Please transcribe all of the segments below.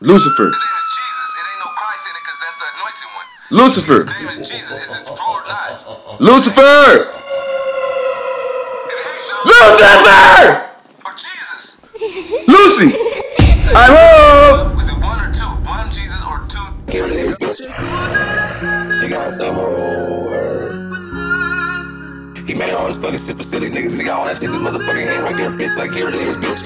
Lucifer. His name is Jesus. It ain't no Christ in it because that's the anointed one. Lucifer. His name is Jesus. Is it true or not? Lucifer. Is it Jesus Lucifer. or Jesus? Lucy. I'm home. Was it one or two? One Jesus or two? Here it is, bitch. He got the whole world. He made all this fucking shit for silly niggas. He got all that shit in his motherfucking hand right there, bitch. Like, here it is, bitch.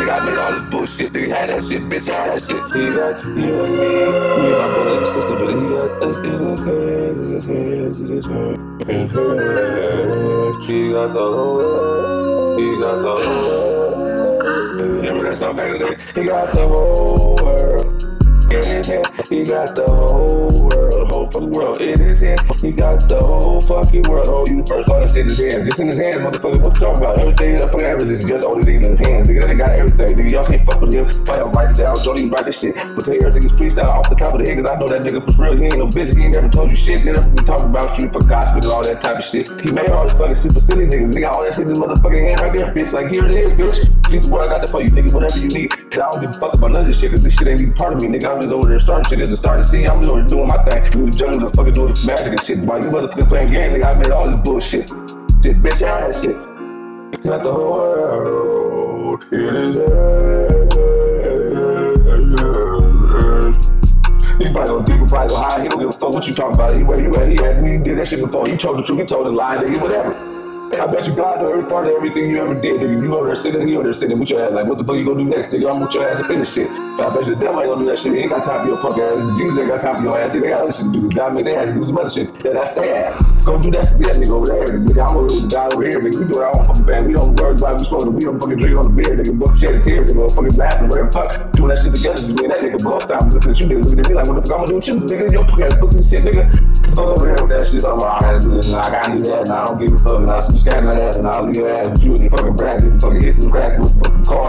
Nigga, I made all this bullshit. Nigga had that shit, bitch. Had that shit. He got you and me. Me and my brother and sister, but he got us in his hands, in his hands, in his hands, in his hands. He got the whole world. He got the whole world. Remember that song back in the day? He got the whole world. His hand, he got the whole world, whole fucking world in his hand. He got the whole fucking world, oh, whole universe, all that shit in his hands, just in his hands, motherfucker. What you talking about? Everything that fucking happens is just all this in his hands. Nigga, they got everything. Nigga, y'all can't fuck with him. Why y'all write it down? Don't even write this shit. But tell you everything is freestyle off the top of the head, cause I know that nigga was real. He ain't no bitch. He ain't never told you shit. He never been talking about you for gospel and all that type of shit. He made all this fucking super silly niggas. Nigga, all that shit in his motherfucking hand right there, bitch. Like, here it is, bitch. Get the what I got there for you, nigga. Whatever you need. Cause I don't give a fuck about none of this shit, cause this shit ain't even part of me, nigga. I'm just over there starting shit. It's the starting scene. I'm just over there doing my thing. Jungle, the fucking doing this magic and shit. While you motherfuckers playing games, nigga, I made all this bullshit. This bitch ass shit. Got the whole world in his hands. He probably go deep, he probably go high. He don't give a fuck what you talking about. He where you at? He had he did that shit before. He told the truth. He told the lie. Nigga, whatever. I bet you God every part of everything you ever did. Nigga, you over there sitting, he over there sitting with your ass like, what the fuck you gonna do next? Nigga, I'm with your ass up in this shit. I bet you the devil ain't gonna do that shit. He ain't got time for your punk ass. Jesus ain't got time for your ass. They got other shit to do. God made their ass do some other shit. Yeah, that's their ass. Go do that for that nigga over there. Nigga, I'm over with the guy over here. Nigga, we do our own fucking band. We don't worry about we smoking. We don't fucking drink on the beer. Nigga, both shed a tear. Nigga, fucking laughing, whatever. Fuck, doing that shit together. Just me and that nigga both time looking at you niggas, looking at me like, what the fuck I'm gonna do with you? Nigga, your fucking ass booking shit, nigga. Fuck over here with that shit. I'm like, I gotta do this. I gotta do that. Nah, I don't give a fuck. Nah, some scared my ass. and I'll leave your ass you fucking brand. You fucking hit the crack with fucking car.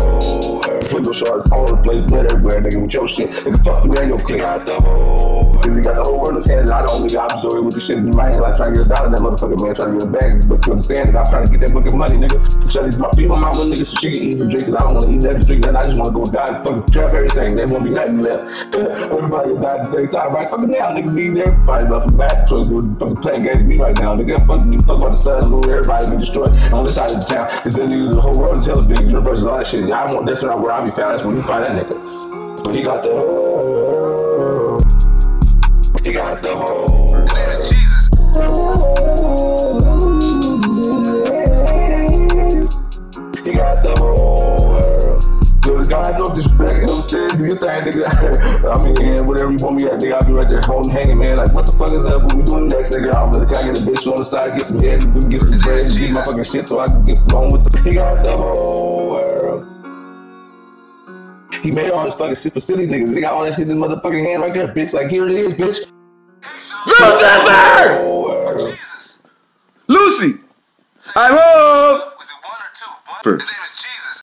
Oh, Oh, shards all over the place, blood everywhere, nigga, with your shit. Nigga, fuck you and your clique. Got the whole, cause he got the whole world in his hands. I don't, nigga, I'm sorry with the shit in my hand, like trying to get a dollar in that motherfucker, man, trying to get a bag. But you understand that I'm trying to get that fucking money, nigga. I'm trying to my people, my one nigga, so she can eat and drink, cause I don't wanna eat nothing, drink nothing. I just wanna go die and fucking trap everything. There won't be nothing left. Everybody will die at the same time, right? Fucking now, nigga, be there. Everybody left from back, so good, fucking playing games with me right now, nigga. Fuck me, fuck about the sun, moon, everybody been destroyed on this side of the town. Cause then nigga, the whole world is hella big, universe all that shit. I want that's not where I found. That's when you find that nigga. But he got the whole. He got the whole. Jesus. He got the whole world. So God, no disrespect, you know what I'm saying? Do your thing, nigga. I mean, whatever you want me at, nigga, I'll be right there holding, hanging, man. Like, what the fuck is up? What we doing next, nigga? I'm gonna, can I get a bitch on the side, get some head, get some bread, get my fucking shit so I can get on with the. He got the whole. He made all this fucking shit for silly niggas. They got all that shit in his motherfucking hand right there, bitch. Like, here it is, bitch. Lucifer. Whole world. Lucy. I'm home. Was it one or two? One. First. His name